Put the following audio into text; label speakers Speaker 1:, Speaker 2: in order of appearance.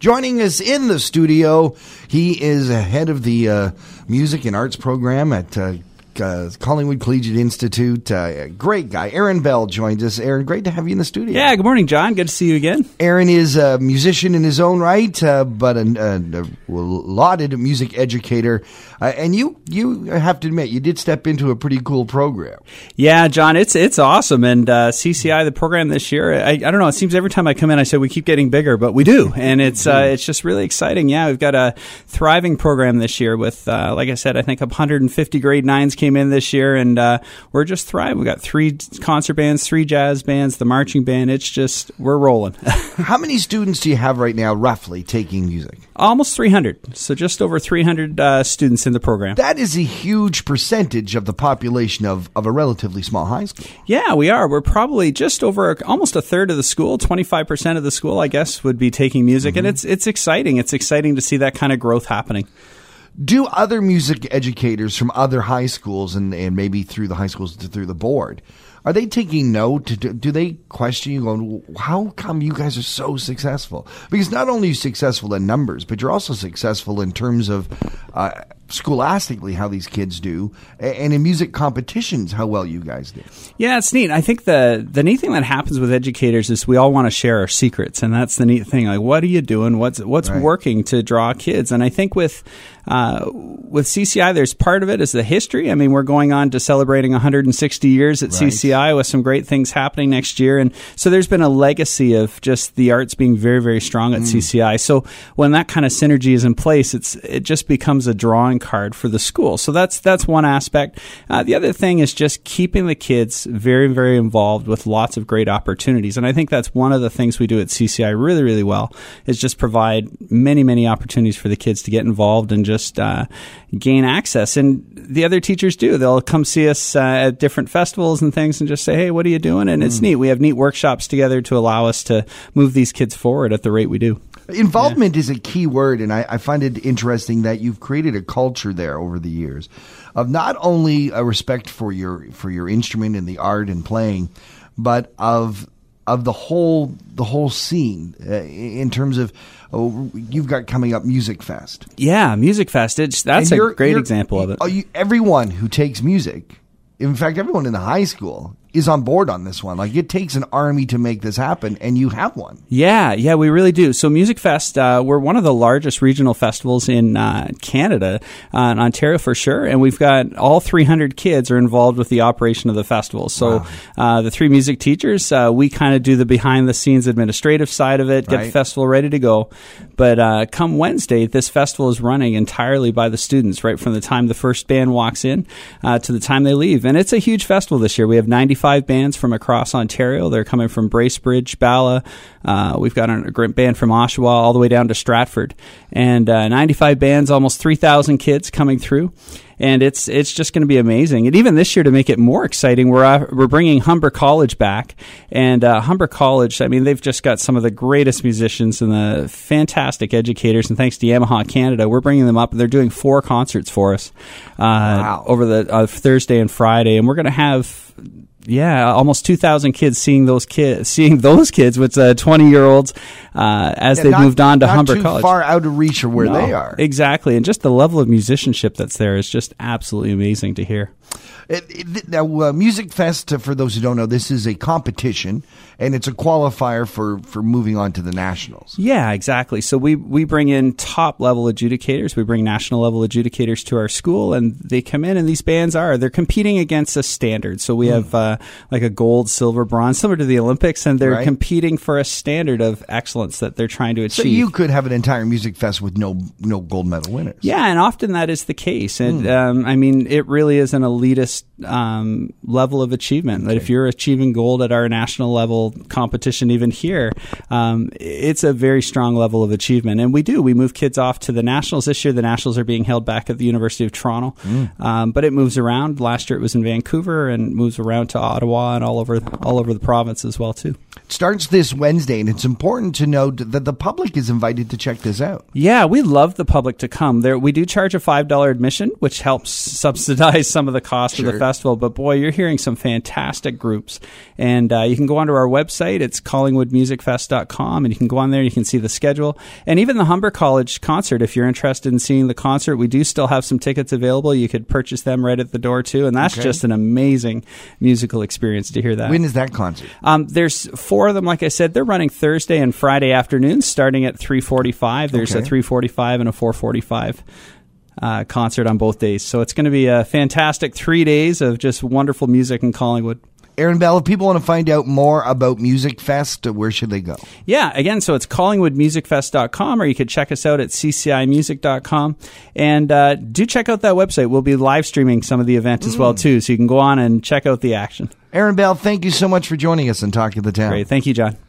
Speaker 1: Joining us in the studio, he is head of the uh, music and arts program at uh, uh, Collingwood Collegiate Institute. Uh, great guy. Aaron Bell joins us. Aaron, great to have you in the studio.
Speaker 2: Yeah, good morning, John. Good to see you again.
Speaker 1: Aaron is a musician in his own right, uh, but a, a, a, lauded music educator. Uh, and you, you have to admit, you did step into a pretty cool program.
Speaker 2: Yeah, John, it's it's awesome. And uh, CCI, the program this year, I, I, don't know. It seems every time I come in, I say we keep getting bigger, but we do, and it's uh, it's just really exciting. Yeah, we've got a thriving program this year with, like I said, I think 150 grade nines came in this year, and uh, we're just thriving. We got three concert bands, three jazz bands, the marching band. It's just we're rolling.
Speaker 1: How many students do you have right now, roughly, taking music?
Speaker 2: Almost 300. So just over 300 uh, students in the program.
Speaker 1: That is a huge percentage of the population of, of a relatively small high school.
Speaker 2: Yeah, we are. We're probably just over almost a third of the school. 25% of the school, I guess, would be taking music. Mm-hmm. And it's, it's exciting. It's exciting to see that kind of growth happening
Speaker 1: do other music educators from other high schools and, and maybe through the high schools through the board are they taking note do, do they question you going how come you guys are so successful? Because not only are you successful in numbers but you're also successful in terms of uh, scholastically how these kids do, and in music competitions how well you guys do.
Speaker 2: Yeah, it's neat. I think the the neat thing that happens with educators is we all want to share our secrets, and that's the neat thing. Like, what are you doing? What's what's right. working to draw kids? And I think with uh, with CCI, there's part of it is the history. I mean, we're going on to celebrating 160 years at right. CCI with some great things happening next year, and so there's been a legacy of just the arts being very very strong at mm. CCI. So when that kind of synergy is in place, it's it just becomes a drawing card for the school. So that's that's one aspect. Uh, the other thing is just keeping the kids very very involved with lots of great opportunities, and I think that's one of the things we do at CCI really really well is just provide many many opportunities for the kids to get involved and just uh, gain access. And the other teachers do. They'll come see us uh, at different festivals and things and just say, "Hey, what are you doing?" And mm. it's neat. We have neat workshops together to allow us to move these kids forward at the rate we do.
Speaker 1: Involvement yeah. is a key word, and I, I, find it interesting that you've created a culture there over the years of not only a respect for your for your instrument and the art and playing, but of of the whole the whole scene uh, in terms of oh, you've got coming up Music Fest.
Speaker 2: Yeah, Music Fest. It's that's a great example of it.
Speaker 1: You, everyone who takes music, in fact, everyone in the high school is on board on this one. Like it takes an army to make this happen, and you have one.
Speaker 2: Yeah, yeah, we really do. So Music Fest, uh, we're one of the largest regional festivals in uh, Canada, uh, in Ontario for sure, and we've got all 300 kids are involved with the operation of the festival. So wow. Uh, the three music teachers, uh, we kind of do the behind the scenes administrative side of it, get right. the festival ready to go. But uh, come Wednesday, this festival is running entirely by the students, right from the time the first band walks in to the time they leave, and it's a huge festival this year. We have ninety. Five bands from across Ontario. They're coming from Bracebridge, Bella. Uh, we've got a a band from Oshawa all the way down to Stratford, and uh, 95 bands, almost 3,000 kids coming through. And it's it's just going to be amazing. And even this year, to make it more exciting, we're uh, we're bringing Humber College back. And uh, Humber College, I mean, they've just got some of the greatest musicians and the fantastic educators. And thanks to Yamaha Canada, we're bringing them up. And they're doing four concerts for us uh, wow. over the Thursday and Friday. And we're going to have yeah, almost two thousand kids seeing those kids, seeing those kids with uh, twenty year olds uh, as yeah, they've not, moved on to Humber College.
Speaker 1: Far out of reach of where
Speaker 2: no,
Speaker 1: they are,
Speaker 2: exactly, and just the level of musicianship that's there is just absolutely amazing to hear.
Speaker 1: It, now, uh, Music Fest, uh, for those who don't know, this is a competition and it's a qualifier for, for moving on to the nationals.
Speaker 2: Yeah, exactly. So we, we bring in top level adjudicators. We bring national level adjudicators to our school, and they come in, and these bands are they're competing against a standard. So we mm. have uh, like a gold, silver, bronze, similar to the Olympics, and they're right. competing for a standard of excellence that they're trying to achieve. So
Speaker 1: you could have an entire music fest with no no gold medal winners.
Speaker 2: Yeah, and often that is the case. And mm. um, I mean, it really is an elitist um, level of achievement. That if you're achieving gold at our national level competition, even here, um, it's a very strong level of achievement. And we do. We move kids off to the nationals this year. The nationals are being held back at the University of Toronto, mm. um, but it moves around. Last year it was in Vancouver and moves around to Ottawa and all over all over the province as well too.
Speaker 1: It starts this Wednesday, and it's important to note that the public is invited to check this out.
Speaker 2: Yeah, we love the public to come. There, we do charge a five dollar admission, which helps subsidize some of the cost of the festival. But boy, you're hearing some fantastic groups. And uh, you can go onto our website. It's collingwoodmusicfest.com. And you can go on there. and You can see the schedule. And even the Humber College concert, if you're interested in seeing the concert, we do still have some tickets available. You could purchase them right at the door, too. And that's
Speaker 1: Okay.
Speaker 2: just an amazing musical experience to hear that.
Speaker 1: When is that concert?
Speaker 2: Um, there's four of them. Like I said, they're running Thursday and Friday afternoons, starting at 3:45. There's a 3:45 and a 4:45 uh, concert on both days. So it's going to be a fantastic three days of just wonderful music in Collingwood.
Speaker 1: Aaron Bell, if people want to find out more about Music Fest, where should they go?
Speaker 2: Yeah, again, so it's collingwoodmusicfest.com or you could check us out at ccimusic.com. And uh, do check out that website. We'll be live streaming some of the event as well, too, so you can go on and check out the action.
Speaker 1: Aaron Bell, thank you so much for joining us and talking to the Town.
Speaker 2: Great. Thank you, John.